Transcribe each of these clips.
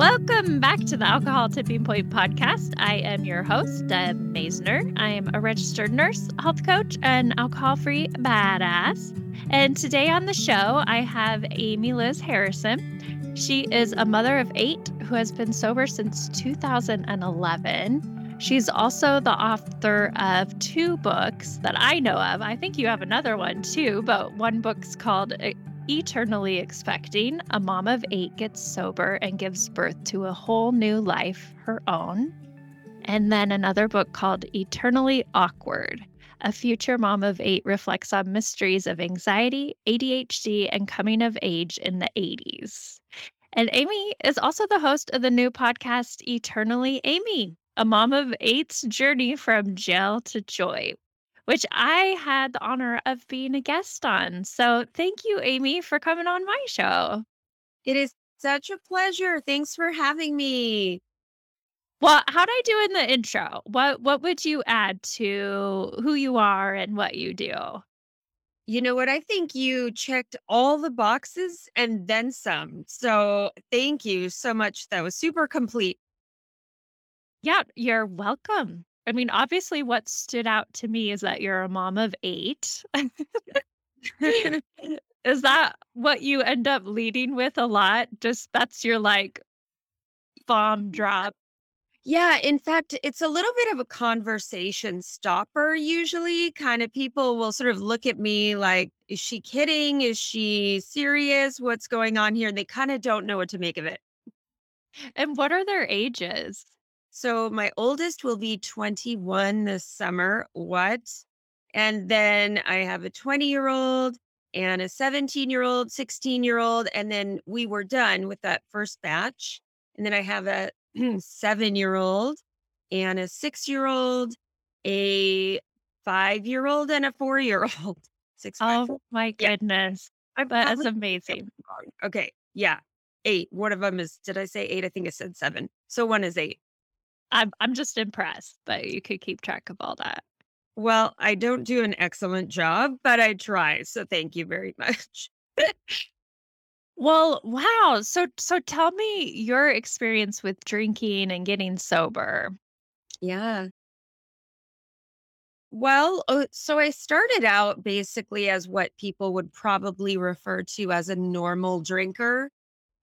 Welcome back to the Alcohol Tipping Point podcast. I am your host, uh, Deb Masner. I am a registered nurse, health coach, and alcohol free badass. And today on the show, I have Amy Liz Harrison. She is a mother of eight who has been sober since 2011. She's also the author of two books that I know of. I think you have another one too, but one book's called uh, eternally expecting, a mom of eight gets sober and gives birth to a whole new life, her own. And then another book called Eternally Awkward. A future mom of eight reflects on mysteries of anxiety, ADHD, and coming of age in the 80s. And Amy is also the host of the new podcast, Eternally Amy, a mom of eight's journey from jail to joy, which I had the honor of being a guest on. So thank you, Amy, for coming on my show. It is such a pleasure. Thanks for having me. Well, how'd I do in the intro? What what would you add to who you are and what you do? You know what? I think you checked all the boxes and then some. So thank you so much. That was super complete. Yeah, you're welcome. I mean, obviously, what stood out to me is that you're a mom of eight. is that what you end up leading with a lot? Just that's your like bomb drop. Yeah, in fact, it's a little bit of a conversation stopper usually. Kind of people will sort of look at me like, is she kidding? Is she serious? What's going on here? And they kind of don't know what to make of it. And what are their ages? So my oldest will be 21 this summer. What? And then I have a 20 year old and a 17 year old, 16 year old. And then we were done with that first batch. And then I have a seven year old and a six year old, a five year old, and a four year old. Six. Five, oh my goodness. Yeah. That's amazing. Okay. Yeah. Eight. One of them is, did I say eight? I think I said seven. So one is eight. I'm I'm just impressed that you could keep track of all that. Well, I don't do an excellent job, but I try. So thank you very much. well, wow. So so tell me your experience with drinking and getting sober. Yeah. Well, uh, so I started out basically as what people would probably refer to as a normal drinker.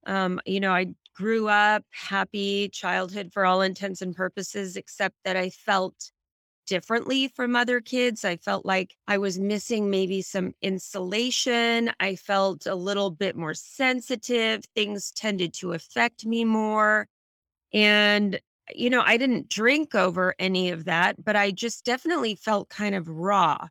Um, you know, I grew up happy childhood for all intents and purposes, except that I felt differently from other kids. I felt like I was missing maybe some insulation. I felt a little bit more sensitive. Things tended to affect me more. And, you know, I didn't drink over any of that, but I just definitely felt kind of raw.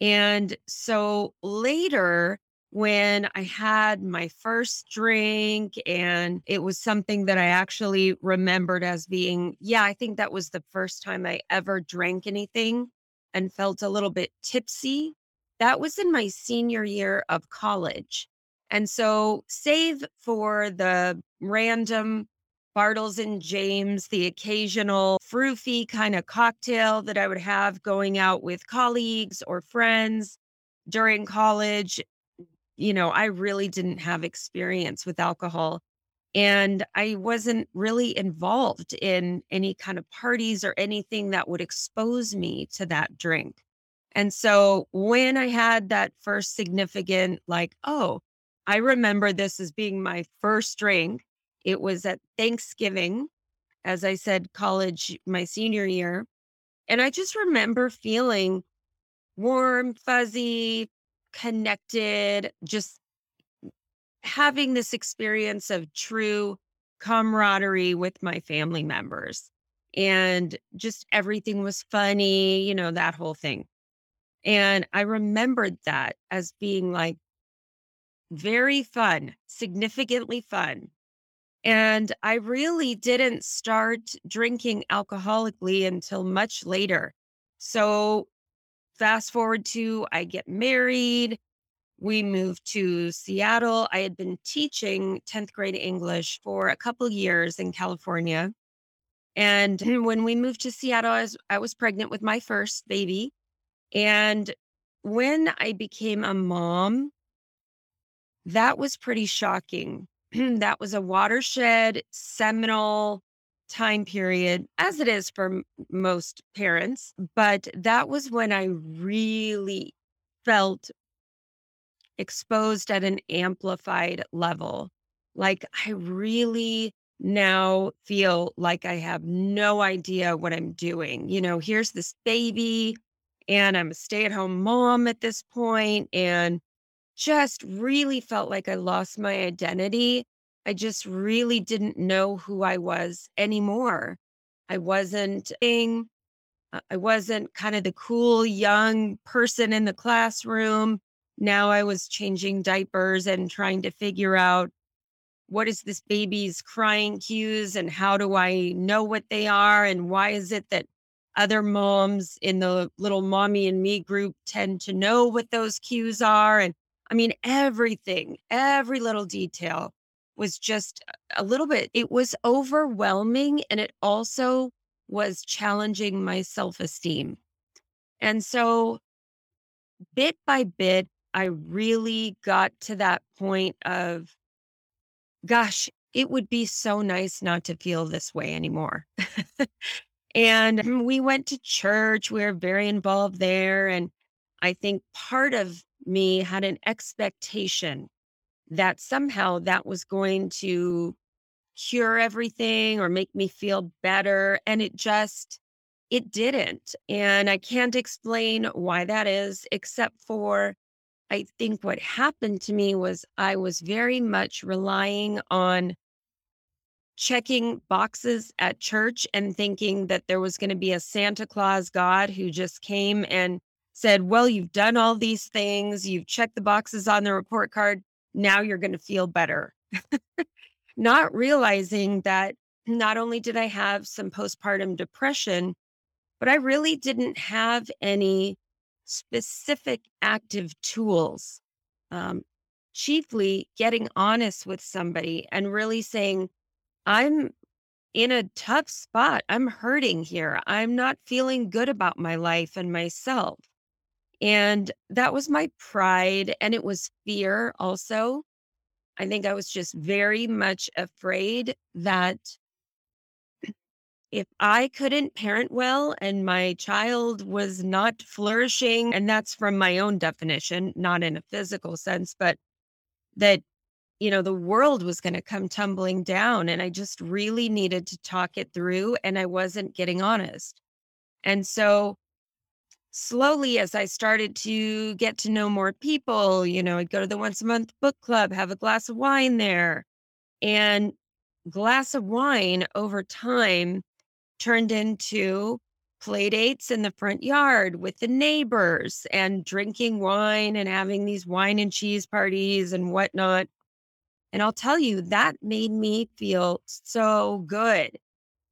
And so later, when I had my first drink, and it was something that I actually remembered as being, yeah, I think that was the first time I ever drank anything and felt a little bit tipsy. That was in my senior year of college. And so, save for the random Bartles and Jaymes, the occasional froofy kind of cocktail that I would have going out with colleagues or friends during college you know, I really didn't have experience with alcohol. And I wasn't really involved in any kind of parties or anything that would expose me to that drink. And so when I had that first significant, like, oh, I remember this as being my first drink. It was at Thanksgiving, as I said, college, my senior year. And I just remember feeling warm, fuzzy, connected, just having this experience of true camaraderie with my family members. And just everything was funny, you know, that whole thing. And I remembered that as being like very fun, significantly fun. And I really didn't start drinking alcoholically until much later. So fast forward to I get married. We moved to Seattle. I had been teaching 10th grade English for a couple years in California. And mm. when we moved to Seattle, I was, I was pregnant with my first baby. And when I became a mom, that was pretty shocking that was a watershed, seminal time period, as it is for m- most parents. But that was when I really felt exposed at an amplified level. Like I really now feel like I have no idea what I'm doing. You know, here's this baby, and I'm a stay at home mom at this point, and just really felt like I lost my identity. I just really didn't know who I was anymore. I wasn't being, uh, I wasn't kind of the cool young person in the classroom. Now I was changing diapers and trying to figure out what is this baby's crying cues and how do I know what they are and why is it that other moms in the little mommy and me group tend to know what those cues are and I mean everything, every little detail was just a little bit it was overwhelming and it also was challenging my self-esteem. And so bit by bit I really got to that point of Gosh, it would be so nice not to feel this way anymore. and mm. we went to church. We were very involved there. And I think part of me had an expectation that somehow that was going to cure everything or make me feel better. And it just, it didn't. And I can't explain why that is, except for I think what happened to me was I was very much relying on checking boxes at church and thinking that there was going to be a Santa Claus God who just came and said, Well, you've done all these things, you've checked the boxes on the report card. Now you're going to feel better. Not realizing that not only did I have some postpartum depression, but I really didn't have any specific active tools. Um, chiefly getting honest with somebody and really saying, I'm in a tough spot. I'm hurting here. I'm not feeling good about my life and myself. And that was my pride. And it was fear also. I think I was just very much afraid that if I couldn't parent well and my child was not flourishing, and that's from my own definition, not in a physical sense, but that, you know, the world was going to come tumbling down. And I just really needed to talk it through, and I wasn't getting honest. And so, slowly, as I started to get to know more people, you know, I'd go to the once a month book club, have a glass of wine there. And glass of wine over time turned into play dates in the front yard with the neighbors and drinking wine and having these wine and cheese parties and whatnot. And I'll tell you, that made me feel so good.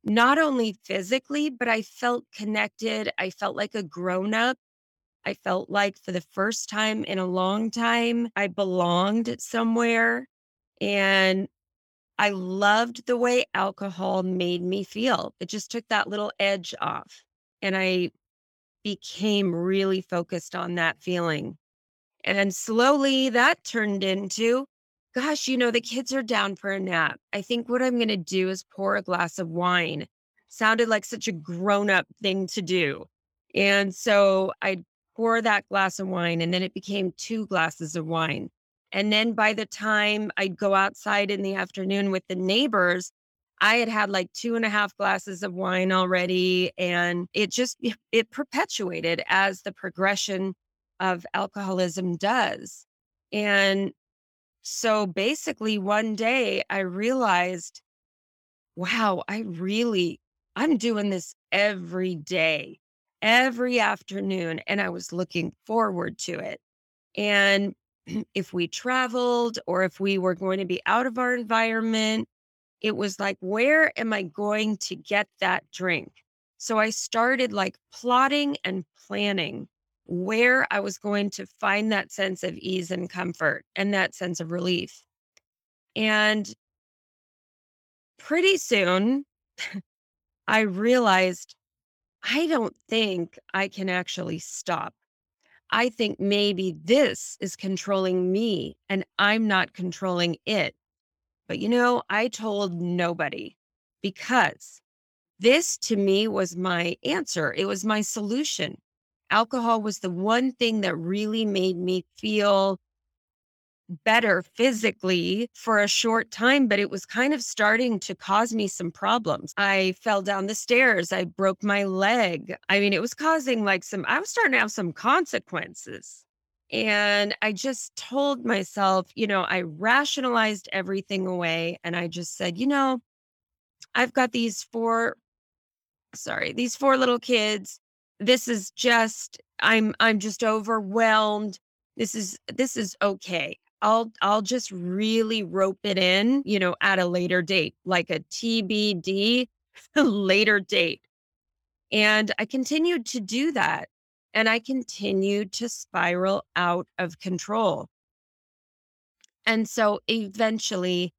Not only physically, but I felt connected. I felt like a grown up. I felt like for the first time in a long time, I belonged somewhere. And I loved the way alcohol made me feel. It just took that little edge off. And I became really focused on that feeling. And slowly that turned into, gosh, you know, the kids are down for a nap. I think what I'm going to do is pour a glass of wine. Sounded like such a grown up thing to do. And so I'd pour that glass of wine, and then it became two glasses of wine. And then by the time I'd go outside in the afternoon with the neighbors, I had had like two and a half glasses of wine already. And it just, it perpetuated as the progression of alcoholism does. And so basically, one day I realized, wow, I really, I'm doing this every day, every afternoon. And I was looking forward to it. And if we traveled or if we were going to be out of our environment, it was like, where am I going to get that drink? So I started like plotting and planning where I was going to find that sense of ease and comfort and that sense of relief. And pretty soon, I realized I don't think I can actually stop. I think maybe this is controlling me and I'm not controlling it. But you know, I told nobody because this to me was my answer. It was my solution. Alcohol was the one thing that really made me feel better physically for a short time, but it was kind of starting to cause me some problems. I fell down the stairs. I broke my leg. I mean, it was causing like some, I was starting to have some consequences. And I just told myself, you know, I rationalized everything away and I just said, you know, I've got these four, sorry, these four little kids. This is just, I'm, I'm just overwhelmed. This is, this is okay. I'll I'll just really rope it in, you know, at a later date, like a TBD later date. And I continued to do that. And I continued to spiral out of control. And so eventually,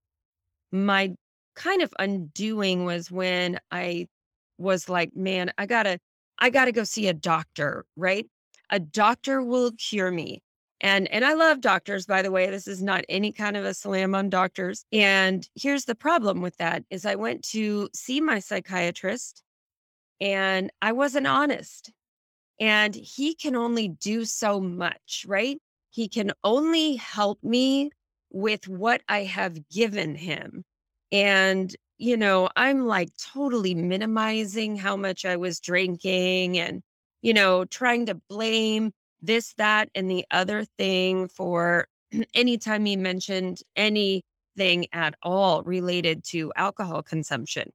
my kind of undoing was when I was like, man, I gotta, I gotta go see a doctor, right? A doctor will cure me. And and I love doctors, by the way. This is not any kind of a slam on doctors. And here's the problem with that is I went to see my psychiatrist and I wasn't honest. And he can only do so much, right? He can only help me with what I have given him. And you know, I'm like totally minimizing how much I was drinking and you know, trying to blame this, that, and the other thing for anytime he mentioned anything at all related to alcohol consumption.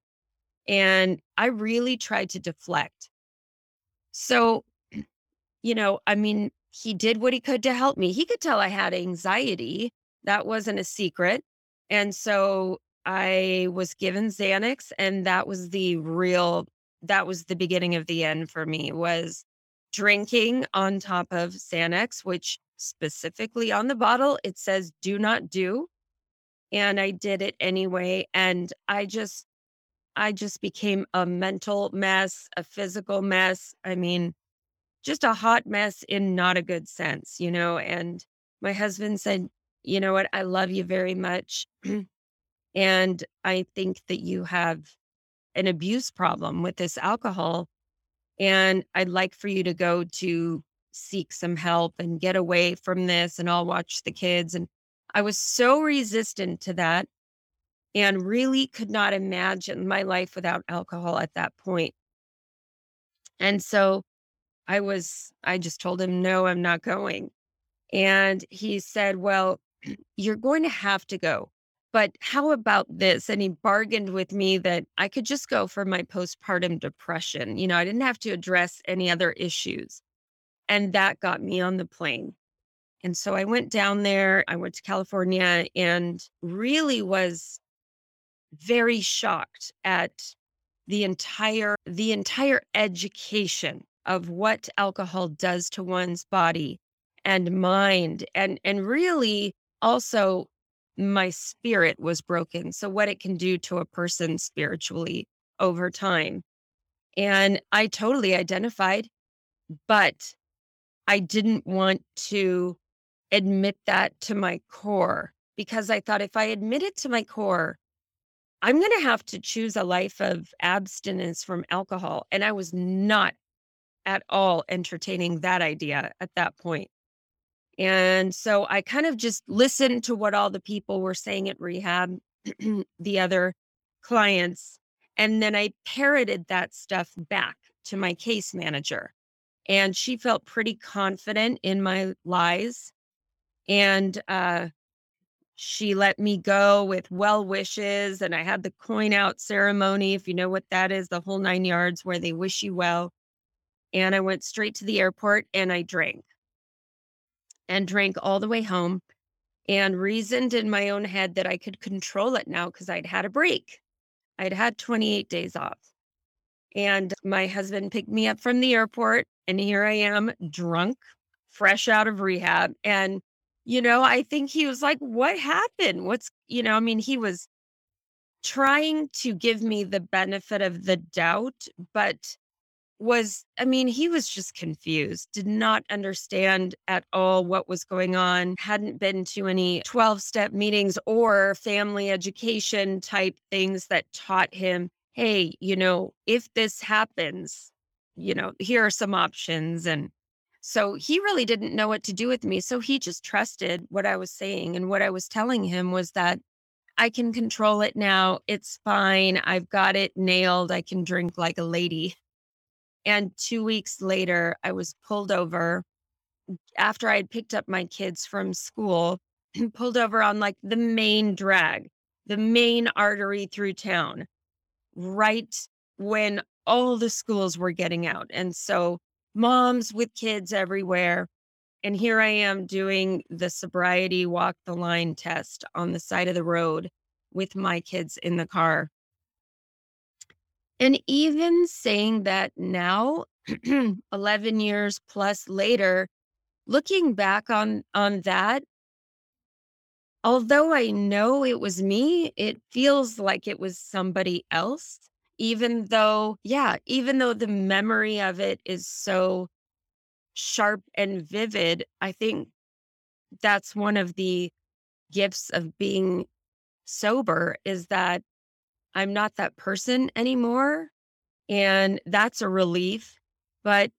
And I really tried to deflect. So, you know, I mean, he did what he could to help me. He could tell I had anxiety. That wasn't a secret. And so I was given Xanax and that was the real that was the beginning of the end for me was drinking on top of Xanax, which specifically on the bottle, it says do not do. And I did it anyway. And I just, I just became a mental mess, a physical mess. I mean, just a hot mess in not a good sense, you know. And my husband said, you know what? I love you very much. And I think that you have an abuse problem with this alcohol and I'd like for you to go to seek some help and get away from this and I'll watch the kids. And I was so resistant to that and really could not imagine my life without alcohol at that point. And so I was, I just told him, no, I'm not going. And he said, well, you're going to have to go. But how about this? And he bargained with me that I could just go for my postpartum depression. You know, I didn't have to address any other issues. And that got me on the plane. And so I went down there, I went to California and really was very shocked at the entire the entire education of what alcohol does to one's body and mind and and really also my spirit was broken. So, what it can do to a person spiritually over time. And I totally identified, but I didn't want to admit that to my core because I thought if I admit it to my core, I'm going to have to choose a life of abstinence from alcohol. And I was not at all entertaining that idea at that point. And so I kind of just listened to what all the people were saying at rehab, the other clients, and then I parroted that stuff back to my case manager. And she felt pretty confident in my lies. And uh, she let me go with well wishes. And I had the coin out ceremony, if you know what that is, the whole nine yards where they wish you well. And I went straight to the airport and I drank and drank all the way home and reasoned in my own head that I could control it now because I'd had a break. I'd had 28 days off. And my husband picked me up from the airport, and here I am, drunk, fresh out of rehab. And, you know, I think he was like, What happened? What's, you know, I mean, he was trying to give me the benefit of the doubt, but was, I mean, he was just confused, did not understand at all what was going on, hadn't been to any 12 step meetings or family education type things that taught him, hey, you know, if this happens, you know, here are some options. And so he really didn't know what to do with me. So he just trusted what I was saying. And what I was telling him was that I can control it now. It's fine. I've got it nailed. I can drink like a lady. And two weeks later, I was pulled over after I had picked up my kids from school, and pulled over on like the main drag, the main artery through town, right when all the schools were getting out. And so moms with kids everywhere. And here I am doing the sobriety walk the line test on the side of the road with my kids in the car. And even saying that now, 11 years plus later, looking back on on that, although I know it was me, it feels like it was somebody else even though yeah, even though the memory of it is so sharp and vivid, I think that's one of the gifts of being sober is that I'm not that person anymore. And that's a relief. But,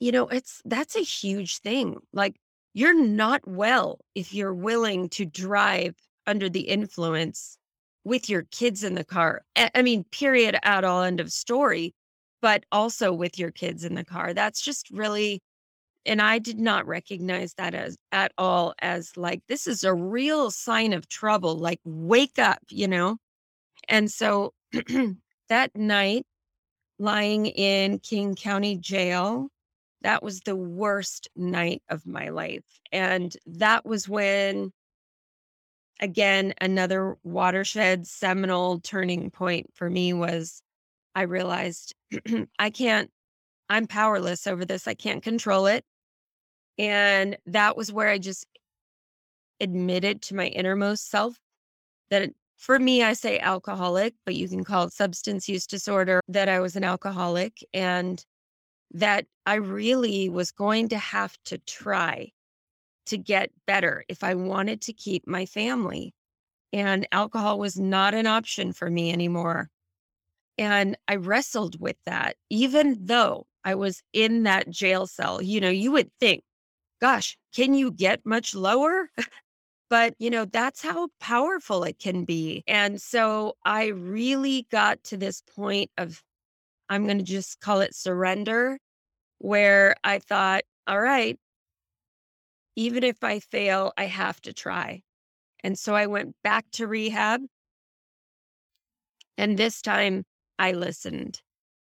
you know, it's that's a huge thing. Like, you're not well if you're willing to drive under the influence with your kids in the car. I mean, period, at all, end of story, but also with your kids in the car. That's just really, and I did not recognize that as at all as like, this is a real sign of trouble. Like, wake up, you know? And so that night, lying in King County Jail, that was the worst night of my life. And that was when, again, another watershed seminal turning point for me was I realized I can't, I'm powerless over this. I can't control it. And that was where I just admitted to my innermost self that for me, I say alcoholic, but you can call it substance use disorder, that I was an alcoholic and that I really was going to have to try to get better if I wanted to keep my family. And alcohol was not an option for me anymore. And I wrestled with that, even though I was in that jail cell. You know, you would think, gosh, can you get much lower? But, you know, that's how powerful it can be. And so I really got to this point of, I'm going to just call it surrender, where I thought, all right, even if I fail, I have to try. And so I went back to rehab. And this time I listened.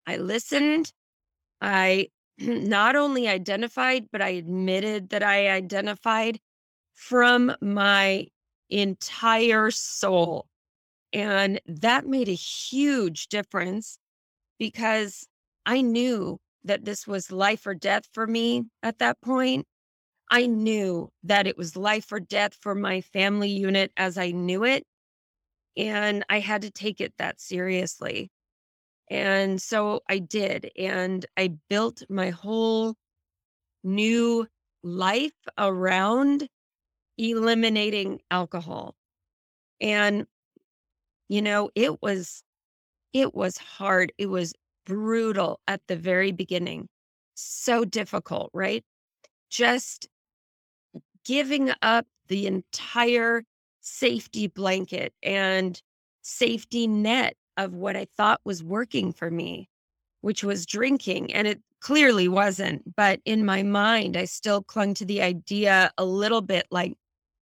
I listened. I not only identified, but I admitted that I identified from my entire soul. And that made a huge difference because I knew that this was life or death for me at that point. I knew that it was life or death for my family unit as I knew it. And I had to take it that seriously. And so I did. And I built my whole new life around eliminating alcohol. And, you know, it was, it was hard. It was brutal at the very beginning. So difficult, right? Just giving up the entire safety blanket and safety net of what I thought was working for me, which was drinking. And it clearly wasn't. But in my mind, I still clung to the idea a little bit like,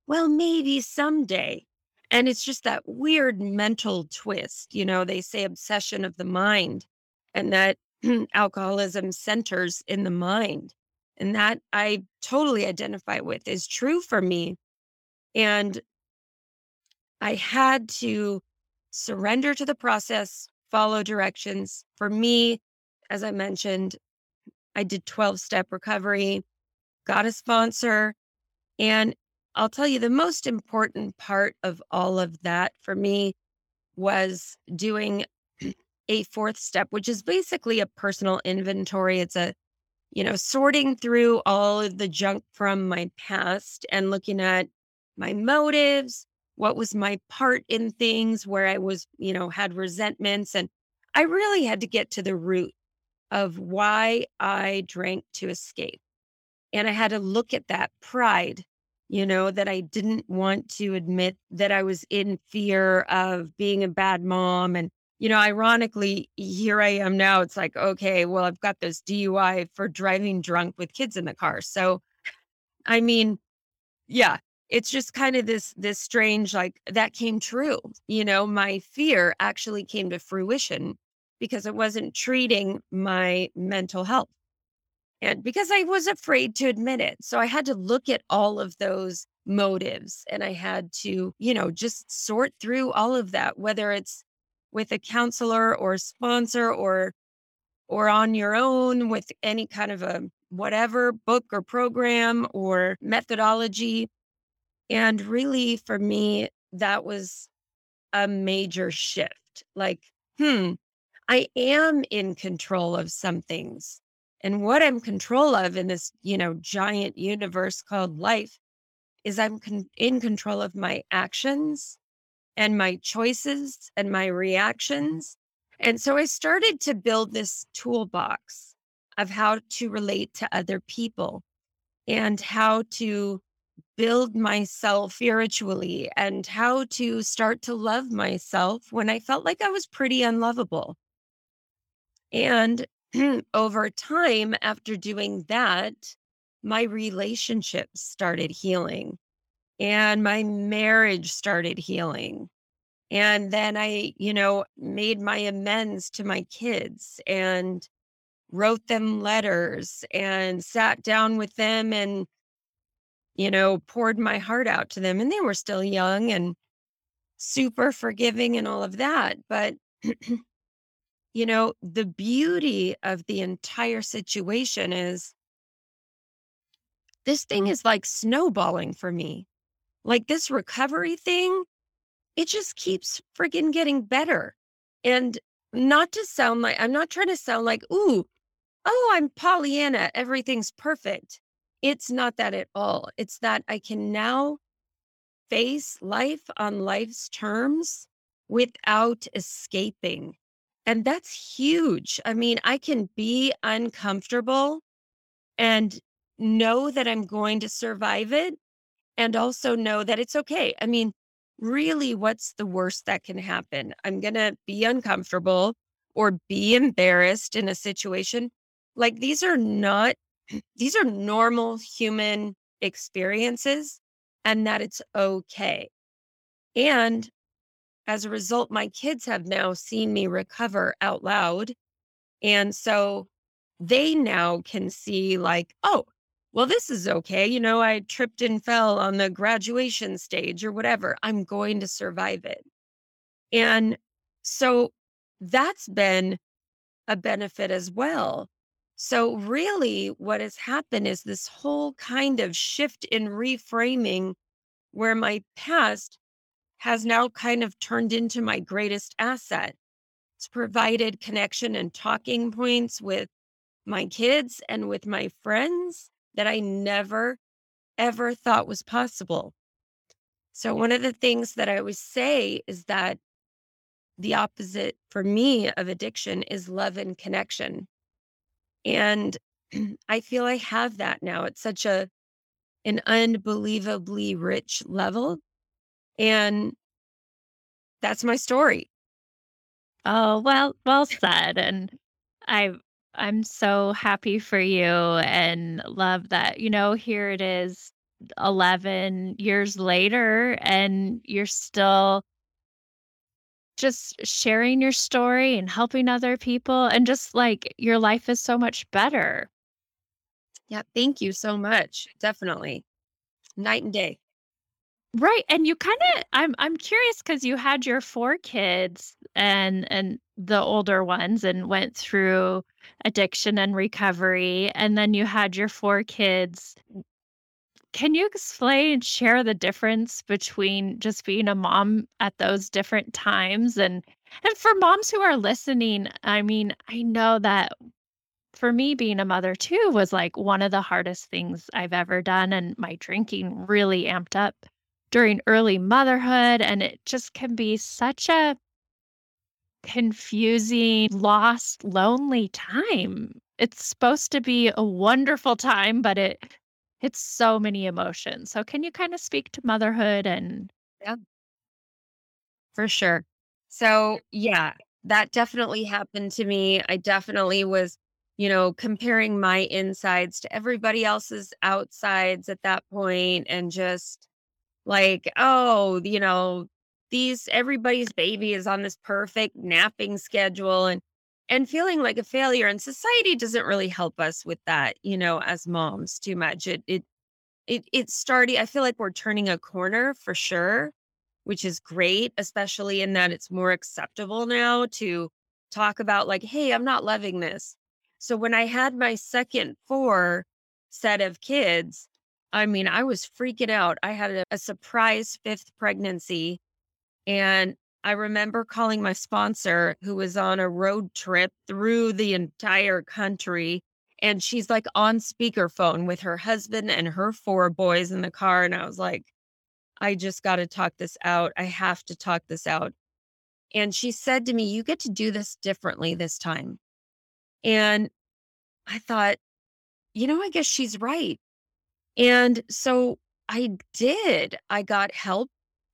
well, maybe someday. And it's just that weird mental twist. You know, they say obsession of the mind and that alcoholism centers in the mind. And that I totally identify with is true for me. And I had to surrender to the process, follow directions. For me, as I mentioned, I did 12 step recovery, got a sponsor, and I'll tell you the most important part of all of that for me was doing a fourth step, which is basically a personal inventory. It's a, you know, sorting through all of the junk from my past and looking at my motives, what was my part in things where I was, you know, had resentments. And I really had to get to the root of why I drank to escape. And I had to look at that pride, you know, that I didn't want to admit that I was in fear of being a bad mom. And, you know, ironically, here I am now. It's like, okay, well, I've got this DUI for driving drunk with kids in the car. So, I mean, yeah, it's just kind of this this strange like that came true you know my fear actually came to fruition because it wasn't treating my mental health and because I was afraid to admit it. So I had to look at all of those motives and I had to, you know, just sort through all of that, whether it's with a counselor or sponsor or or on your own with any kind of a whatever book or program or methodology. And really for me, that was a major shift. Like, hmm, I am in control of some things. And what I'm control of in this, you know, giant universe called life is I'm con- in control of my actions and my choices and my mm-hmm. reactions. And so I started to build this toolbox of how to relate to other people and how to build myself spiritually and how to start to love myself when I felt like I was pretty unlovable. And over time, after doing that, my relationships started healing and my marriage started healing. And then I, you know, made my amends to my kids and wrote them letters and sat down with them and, you know, poured my heart out to them. And they were still young and super forgiving and all of that. But you know, the beauty of the entire situation is this thing is like snowballing for me. Like this recovery thing, it just keeps freaking getting better. And not to sound like, I'm not trying to sound like, ooh, oh, I'm Pollyanna, everything's perfect. It's not that at all. It's that I can now face life on life's terms without escaping and that's huge. I mean, I can be uncomfortable and know that I'm going to survive it and also know that it's okay. I mean, really, what's the worst that can happen? I'm going to be uncomfortable or be embarrassed in a situation. Like these are not, these are normal human experiences and that it's okay. And as a result, my kids have now seen me recover out loud. And so they now can see, like, oh, well, this is okay. You know, I tripped and fell on the graduation stage or whatever. I'm going to survive it. And so that's been a benefit as well. So, really, what has happened is this whole kind of shift in reframing where my past has now kind of turned into my greatest asset. It's provided connection and talking points with my kids and with my friends that I never, ever thought was possible. So, one of the things that I always say is that the opposite for me of addiction is love and connection. And I feel I have that now. at such a an unbelievably rich level and that's my story. Oh, well, well said. And I I'm so happy for you and love that, you know, here it is 11 years later and you're still just sharing your story and helping other people and just like your life is so much better. Yeah, thank you so much. Definitely. Night and day. Right, and you kinda I'm I'm curious because you had your 4 kids and and the older ones and went through addiction and recovery, and then you had your 4 kids. Can you explain, and share the difference between just being a mom at those different times and And for moms who are listening, I mean, I know that for me, being a mother too was like one of the hardest things I've ever done. And my drinking really amped up during early motherhood. And it just can be such a confusing, lost, lonely time. It's supposed to be a wonderful time, but it it's so many emotions. So can you kind of speak to motherhood and Yeah, for sure. So, yeah, that definitely happened to me. I definitely was, you know, comparing my insides to everybody else's outsides at that point and just like, oh, you know, these everybody's baby is on this perfect napping schedule and and feeling like a failure and society doesn't really help us with that, you know, as moms too much. It it it it's starting I feel like we're turning a corner for sure, which is great, especially in that it's more acceptable now to talk about like, "Hey, I'm not loving this." So when I had my second 4 set of kids, I mean, I was freaking out. I had a, a surprise fifth pregnancy and I remember calling my sponsor who was on a road trip through the entire country. And she's like on speakerphone with her husband and her four boys in the car. And I was like, I just got to talk this out. I have to talk this out. And she said to me, You get to do this differently this time. And I thought, you know, I guess she's right. And so I did. I got help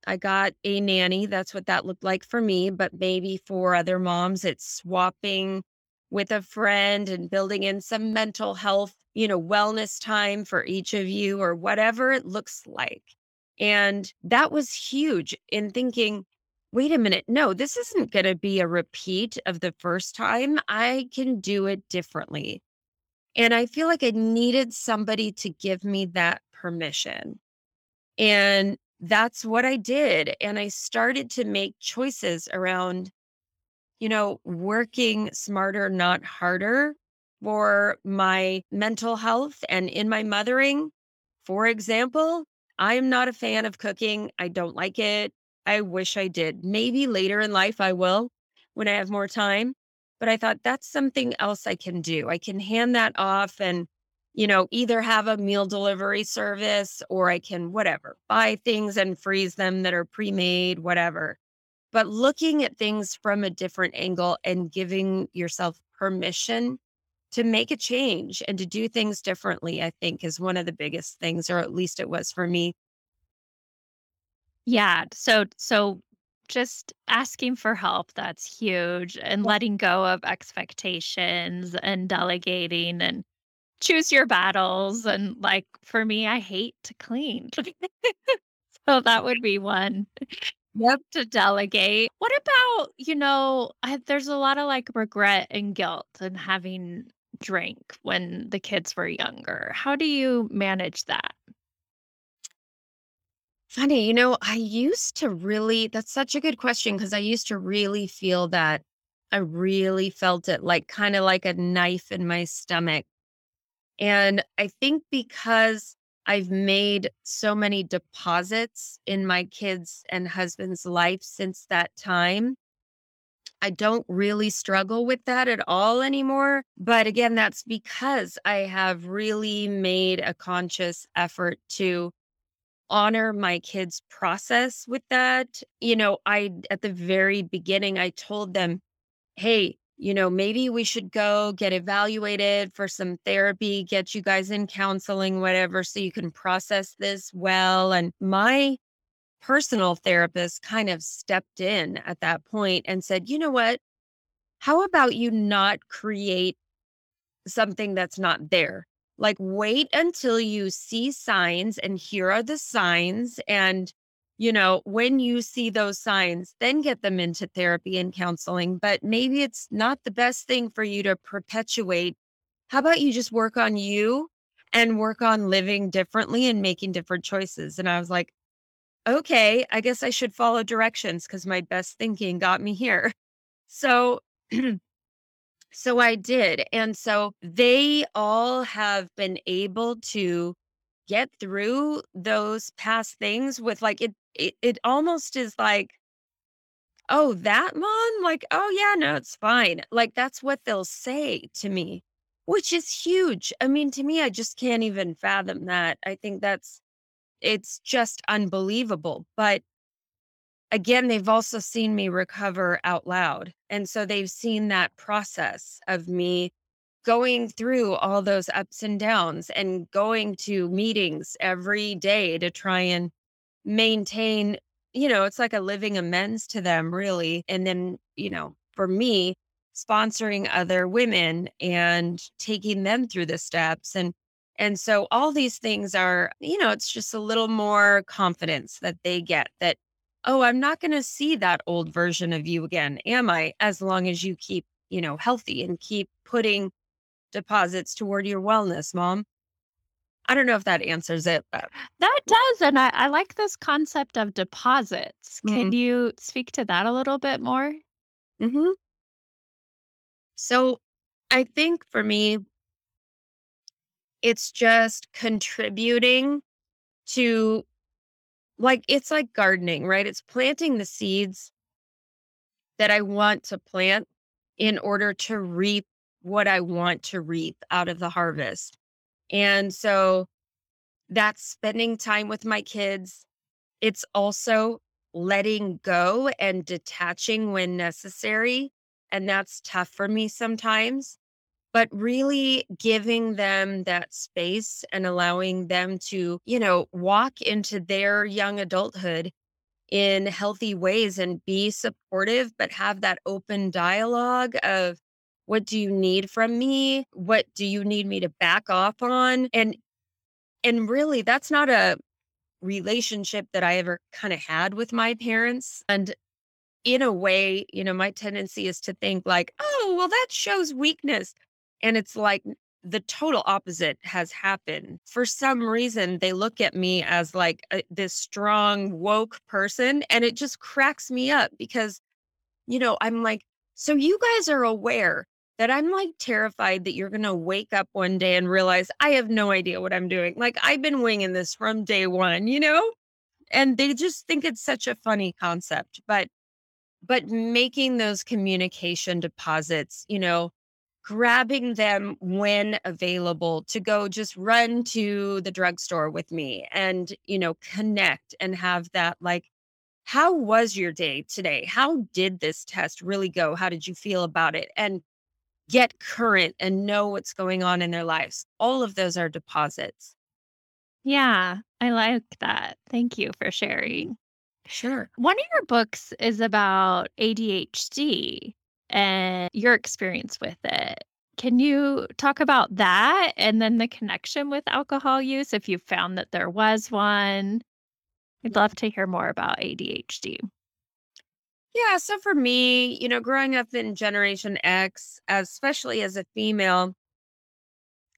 I got a nanny. That's what that looked like for me. But maybe for other moms, it's swapping with a friend and building in some mental health, you know, wellness time for each of you or whatever it looks like. And that was huge in thinking, wait a minute, no, this isn't going to be a repeat of the first time. I can do it differently. And I feel like I needed somebody to give me that permission. And that's what I did. And I started to make choices around, you know, working smarter, not harder for my mental health and in my mothering. For example, I'm not a fan of cooking. I don't like it. I wish I did. Maybe later in life I will when I have more time. But I thought that's something else I can do. I can hand that off and you know, either have a meal delivery service or I can, whatever, buy things and freeze them that are pre made, whatever. But looking at things from a different angle and giving yourself permission to make a change and to do things differently, I think is one of the biggest things, or at least it was for me. yeah, so so just asking for help, that's huge and letting go of expectations and delegating and choose your battles and like for me I hate to clean. so that would be one Yep. to delegate. What about, you know, I, there's a lot of like regret and guilt and having drank when the kids were younger. How do you manage that? Funny, you know, I used to really, that's such a good question because I used to really feel that. I really felt it like kind of like a knife in my stomach And I think because I've made so many deposits in my kids' and husband's life since that time, I don't really struggle with that at all anymore. But again, that's because I have really made a conscious effort to honor my kids' process with that. You know, I, at the very beginning, I told them, hey, you know, maybe we should go get evaluated for some therapy, get you guys in counseling, whatever, so you can process this well. And my personal therapist kind of stepped in at that point and said, you know what? How about you not create something that's not there? Like, wait until you see signs, and here are the signs. And you know, when you see those signs, then get them into therapy and counseling. But maybe it's not the best thing for you to perpetuate. How about you just work on you and work on living differently and making different choices? And I was like, okay, I guess I should follow directions because my best thinking got me here. So, so I did. And so they all have been able to get through those past things with like it it, it almost is like "Oh, that mom? Like, oh, yeah, no, it's fine." Like, that's what they'll say to me, which is huge. I mean, to me, I just can't even fathom that. I think that's it's just unbelievable. But again, they've also seen me recover out loud. And so they've seen that process of me going through all those ups and downs and going to meetings every day to try and maintain, you know, it's like a living amends to them, really. And then, you know, for me, sponsoring other women and taking them through the steps and and so all these things are you know it's just a little more confidence that they get that oh i'm not going to see that old version of you again am i as long as you keep you know healthy and keep putting deposits toward your wellness, mom. I don't know if that answers it, but That does, and I I like this concept of deposits. Can Mhm. you speak to that a little bit more? Mm-hmm. So, I think for me it's just contributing to like, it's like gardening, right? It's planting the seeds that I want to plant in order to reap what I want to reap out of the harvest. And so that's spending time with my kids. It's also letting go and detaching when necessary. And that's tough for me sometimes, but really giving them that space and allowing them to, you know, walk into their young adulthood in healthy ways and be supportive, but have that open dialogue of what do you need from me? What do you need me to back off on? And and really that's not a relationship that I ever kind of had with my parents. And in a way, you know, my tendency is to think like, oh, well, that shows weakness. And it's like the total opposite has happened. For some reason, they look at me as like a, this strong, woke person. And it just cracks me up because, you know, I'm like, so you guys are aware that I'm like terrified that you're going to wake up one day and realize I have no idea what I'm doing. Like I've been winging this from day one, you know? And they just think it's such a funny concept. But but making those communication deposits, you know, grabbing them when available to go just run to the drugstore with me and, you know, connect and have that like, how was your day today? How did this test really go? How did you feel about it? And get current and know what's going on in their lives. All of those are deposits. Yeah, I like that. Thank you for sharing. Sure. One of your books is about ADHD and your experience with it. Can you talk about that and then the connection with alcohol use if you found that there was one? I'd love to hear more about ADHD. Yeah. So for me, you know, growing up in Generation X, especially as a female,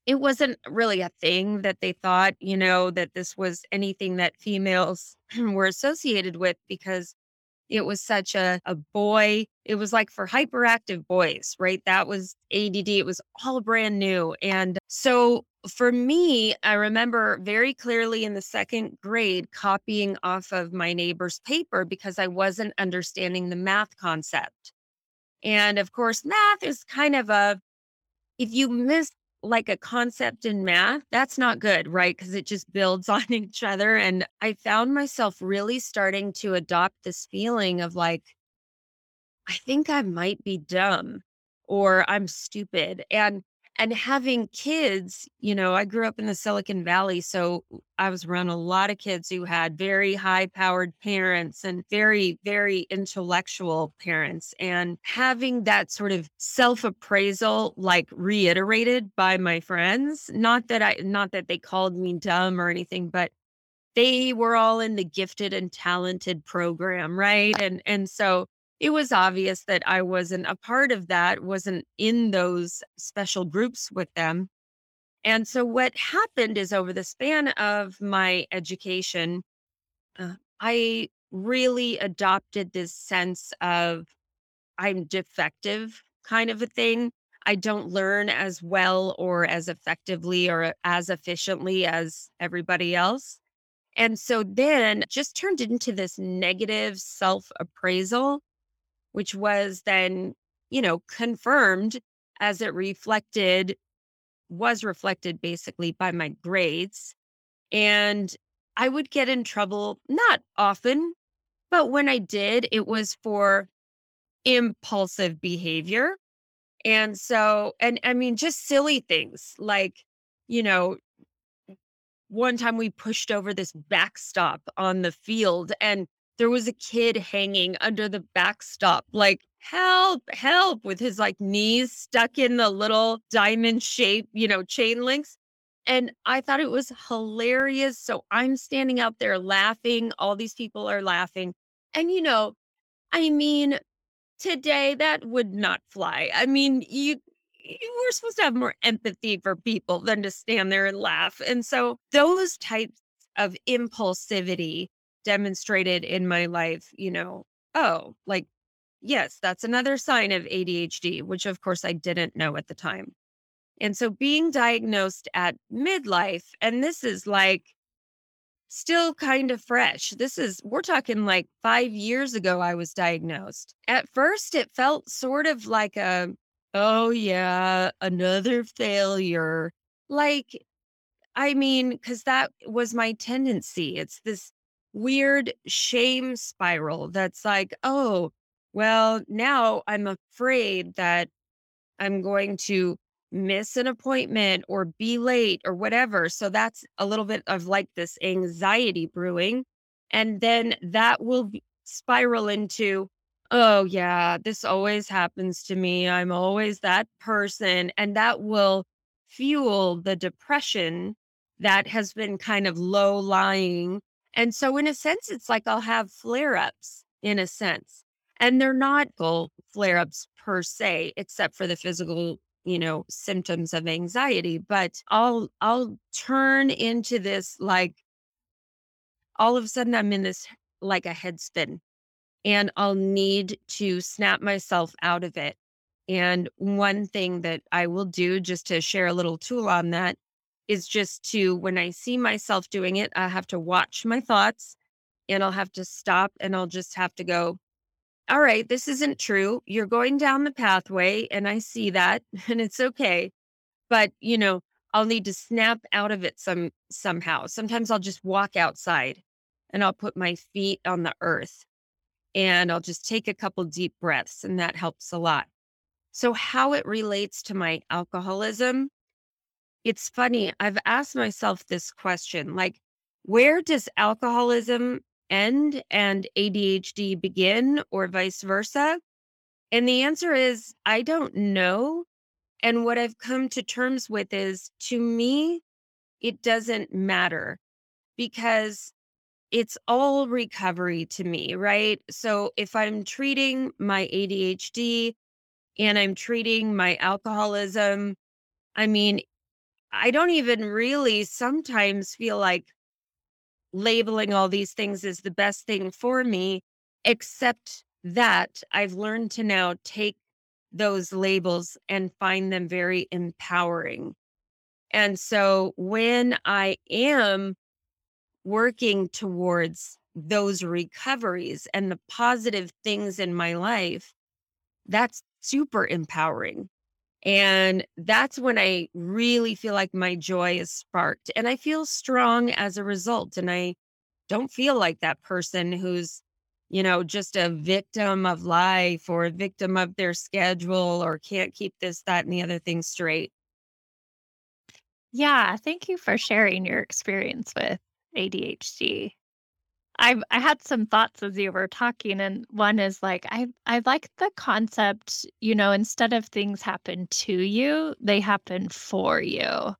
it wasn't really a thing that they thought, you know, that this was anything that females were associated with because it was such a, a boy. It was like for hyperactive boys, right? That was ADD. It was all brand new. And so for me, I remember very clearly in the second grade copying off of my neighbor's paper because I wasn't understanding the math concept. And of course, math is kind of a if you miss like a concept in math, that's not good, right? Because it just builds on each other. And I found myself really starting to adopt this feeling of like, I think I might be dumb or I'm stupid. And and having kids, you know, I grew up in the Silicon Valley, so I was around a lot of kids who had very high-powered parents and very very intellectual parents and having that sort of self-appraisal like reiterated by my friends, not that I not that they called me dumb or anything, but they were all in the gifted and talented program, right? And and so it was obvious that I wasn't a part of that, wasn't in those special groups with them. And so what happened is over the span of my education, uh, I really adopted this sense of I'm defective kind of a thing. I don't learn as well or as effectively or as efficiently as everybody else. And so then just turned into this negative self appraisal which was then, you know, confirmed as it reflected, was reflected basically by my grades. And I would get in trouble, not often, but when I did, it was for impulsive behavior. And so, and I mean, just silly things like, you know, one time we pushed over this backstop on the field and there was a kid hanging under the backstop, like, help, help, with his like knees stuck in the little diamond shape, you know, chain links. And I thought it was hilarious. So I'm standing out there laughing. All these people are laughing. And, you know, I mean, today that would not fly. I mean, you, we're supposed to have more empathy for people than to stand there and laugh. And so those types of impulsivity demonstrated in my life, you know, oh, like, yes, that's another sign of ADHD, which of course I didn't know at the time. And so being diagnosed at midlife, and this is like still kind of fresh. This is, we're talking like five years ago, I was diagnosed. At first, it felt sort of like a, oh, yeah, another failure. Like, I mean, because that was my tendency. It's this weird shame spiral that's like, oh, well, now I'm afraid that I'm going to miss an appointment or be late or whatever. So that's a little bit of like this anxiety brewing. And then that will spiral into, oh, yeah, this always happens to me. I'm always that person. And that will fuel the depression that has been kind of low lying. And so, in a sense, it's like I'll have flare ups in a sense. And they're not flare ups per se, except for the physical you know symptoms of anxiety but i'll i'll turn into this like all of a sudden i'm in this like a head spin and i'll need to snap myself out of it and one thing that i will do just to share a little tool on that is just to when i see myself doing it i have to watch my thoughts and i'll have to stop and i'll just have to go all right, this isn't true. You're going down the pathway and I see that and it's okay. But, you know, I'll need to snap out of it some somehow. Sometimes I'll just walk outside and I'll put my feet on the earth and I'll just take a couple deep breaths and that helps a lot. So how it relates to my alcoholism, it's funny. I've asked myself this question like where does alcoholism end and ADHD begin or vice versa? And the answer is, I don't know. And what I've come to terms with is to me, it doesn't matter because it's all recovery to me, right? So if I'm treating my ADHD and I'm treating my alcoholism, I mean, I don't even really sometimes feel like labeling all these things is the best thing for me, except that I've learned to now take those labels and find them very empowering. And so when I am working towards those recoveries and the positive things in my life, that's super empowering. And that's when I really feel like my joy is sparked and I feel strong as a result. And I don't feel like that person who's, you know, just a victim of life or a victim of their schedule or can't keep this, that, and the other thing straight. Yeah, thank you for sharing your experience with ADHD. I've I had some thoughts as you were talking, and one is like I I like the concept, you know, instead of things happen to you, they happen for you. Mhm.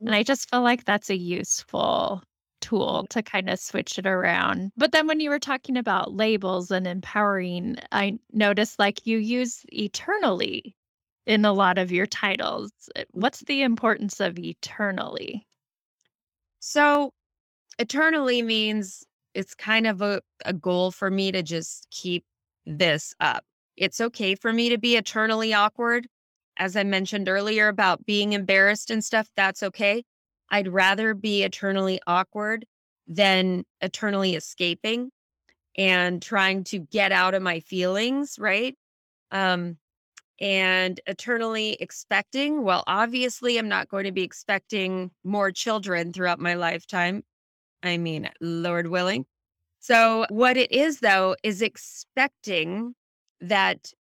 And I just feel like that's a useful tool to kind of switch it around. But then when you were talking about labels and empowering, I noticed like you use eternally in a lot of your titles. Uh, What's the importance of eternally? So eternally means it's kind of a, a goal for me to just keep this up. It's okay for me to be eternally awkward. As I mentioned earlier about being embarrassed and stuff, that's okay. I'd rather be eternally awkward than eternally escaping. and trying to get out of my feelings, right? Um, and eternally expecting. Well, obviously, I'm not going to be expecting more children throughout my lifetime. I mean, Lord willing. So, what it is though, is expecting that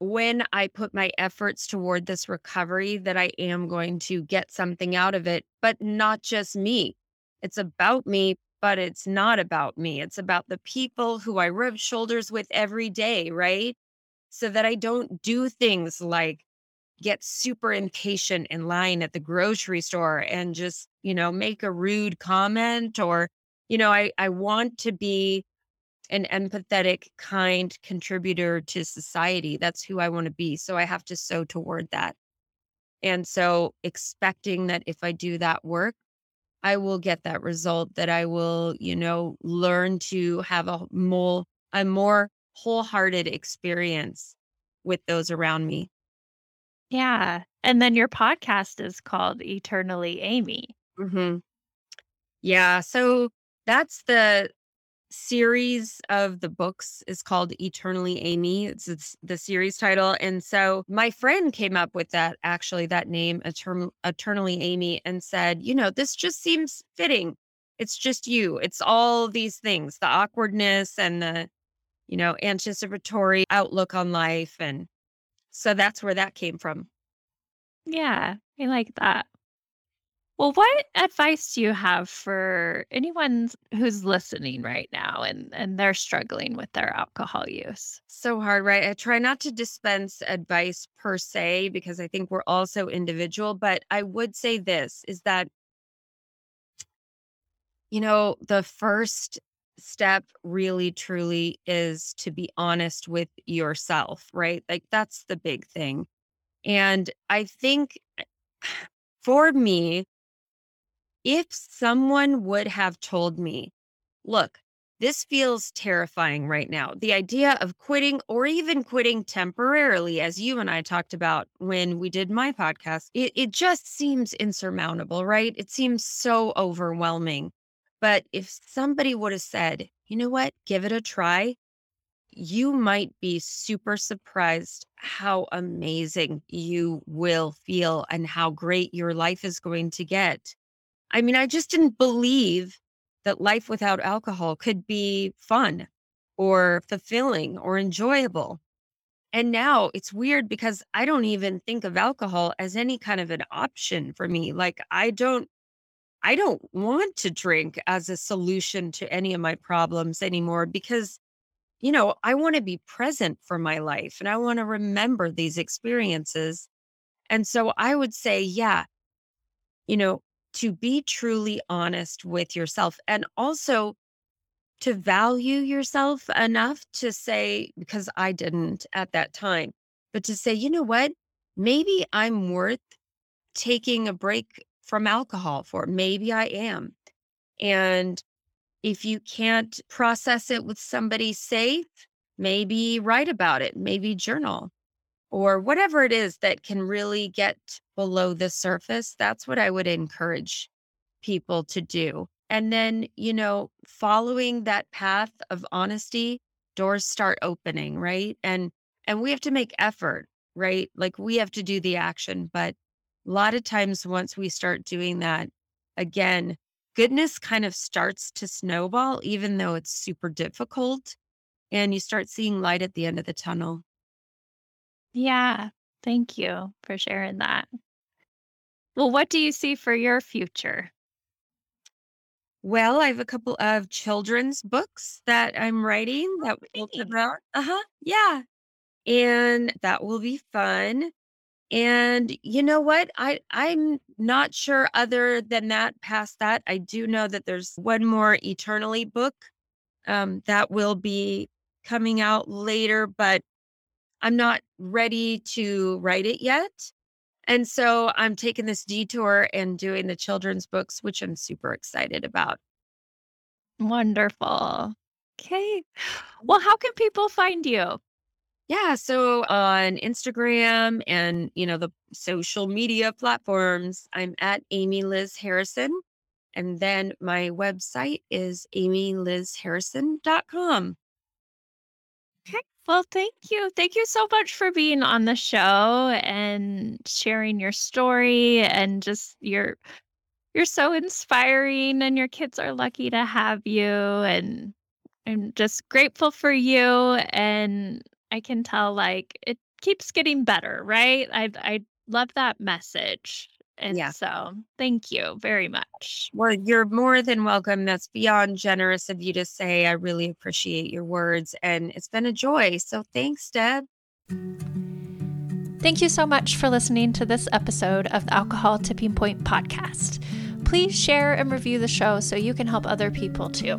when I put my efforts toward this recovery, that I am going to get something out of it, but not just me. It's about me, but it's not about me. It's about the people who I rub shoulders with every day, right? So that I don't do things like get super impatient in line at the grocery store and just, you know, make a rude comment or, you know, I, I want to be an empathetic, kind contributor to society. That's who I want to be. So I have to sow toward that. And so expecting that if I do that work, I will get that result, that I will, you know, learn to have a more, a more wholehearted experience with those around me. Yeah. And then your podcast is called Eternally Amy. hmm Yeah. So that's the series of the books is called Eternally Amy. It's, it's the series title. And so my friend came up with that, actually, that name, Etern- Eternally Amy, and said, you know, this just seems fitting. It's just you. It's all these things the awkwardness and the, you know, anticipatory outlook on life. And so that's where that came from. Yeah, I like that. Well, what advice do you have for anyone who's listening right now and and they're struggling with their alcohol use? So hard, right? I try not to dispense advice per se because I think we're all so individual, but I would say this is that, you know, the first step really truly is to be honest with yourself, right? Like that's the big thing. And I think for me, if someone would have told me, look, this feels terrifying right now. The idea of quitting or even quitting temporarily, as you and I talked about when we did my podcast, it, it just seems insurmountable, right? It seems so overwhelming. But if somebody would have said, you know what, give it a try, you might be super surprised how amazing you will feel and how great your life is going to get. I mean, I just didn't believe that life without alcohol could be fun or fulfilling or enjoyable. And now it's weird because I don't even think of alcohol as any kind of an option for me. Like I don't I don't want to drink as a solution to any of my problems anymore because you know, I want to be present for my life and I want to remember these experiences. And so I would say, yeah, you know, to be truly honest with yourself and also to value yourself enough to say, because I didn't at that time, but to say, you know what? Maybe I'm worth taking a break from alcohol for. Maybe I am. And if you can't process it with somebody safe, maybe write about it, maybe journal or whatever it is that can really get below the surface. That's what I would encourage people to do. And then, you know, following that path of honesty, doors start opening, right? And and we have to make effort, right? Like we have to do the action, but a lot of times once we start doing that, again, goodness kind of starts to snowball even though it's super difficult and you start seeing light at the end of the tunnel. Yeah. Thank you for sharing that. Well, what do you see for your future? Well, I have a couple of children's books that I'm writing that will come out. Uh-huh. Yeah. And that will be fun. And you know what? I I'm not sure other than that, past that. I do know that there's one more Eternally book um, that will be coming out later, but I'm not ready to write it yet. And so I'm taking this detour and doing the children's books, which I'm super excited about. Wonderful. Okay. Well, how can people find you? Yeah, so on Instagram and, you know, the social media platforms, I'm at Amy Liz Harrison. And then my website is amylizharrison.com. Okay. Well, thank you. Thank you so much for being on the show and sharing your story and just your you're so inspiring and your kids are lucky to have you and I'm just grateful for you and I can tell like it keeps getting better, right? I I love that message. And Yeah. so, thank you very much. Well, you're more than welcome. That's beyond generous of you to say. I really appreciate your words and it's been a joy. So thanks, Deb. Thank you so much for listening to this episode of the Alcohol Tipping Point podcast. Please share and review the show so you can help other people too.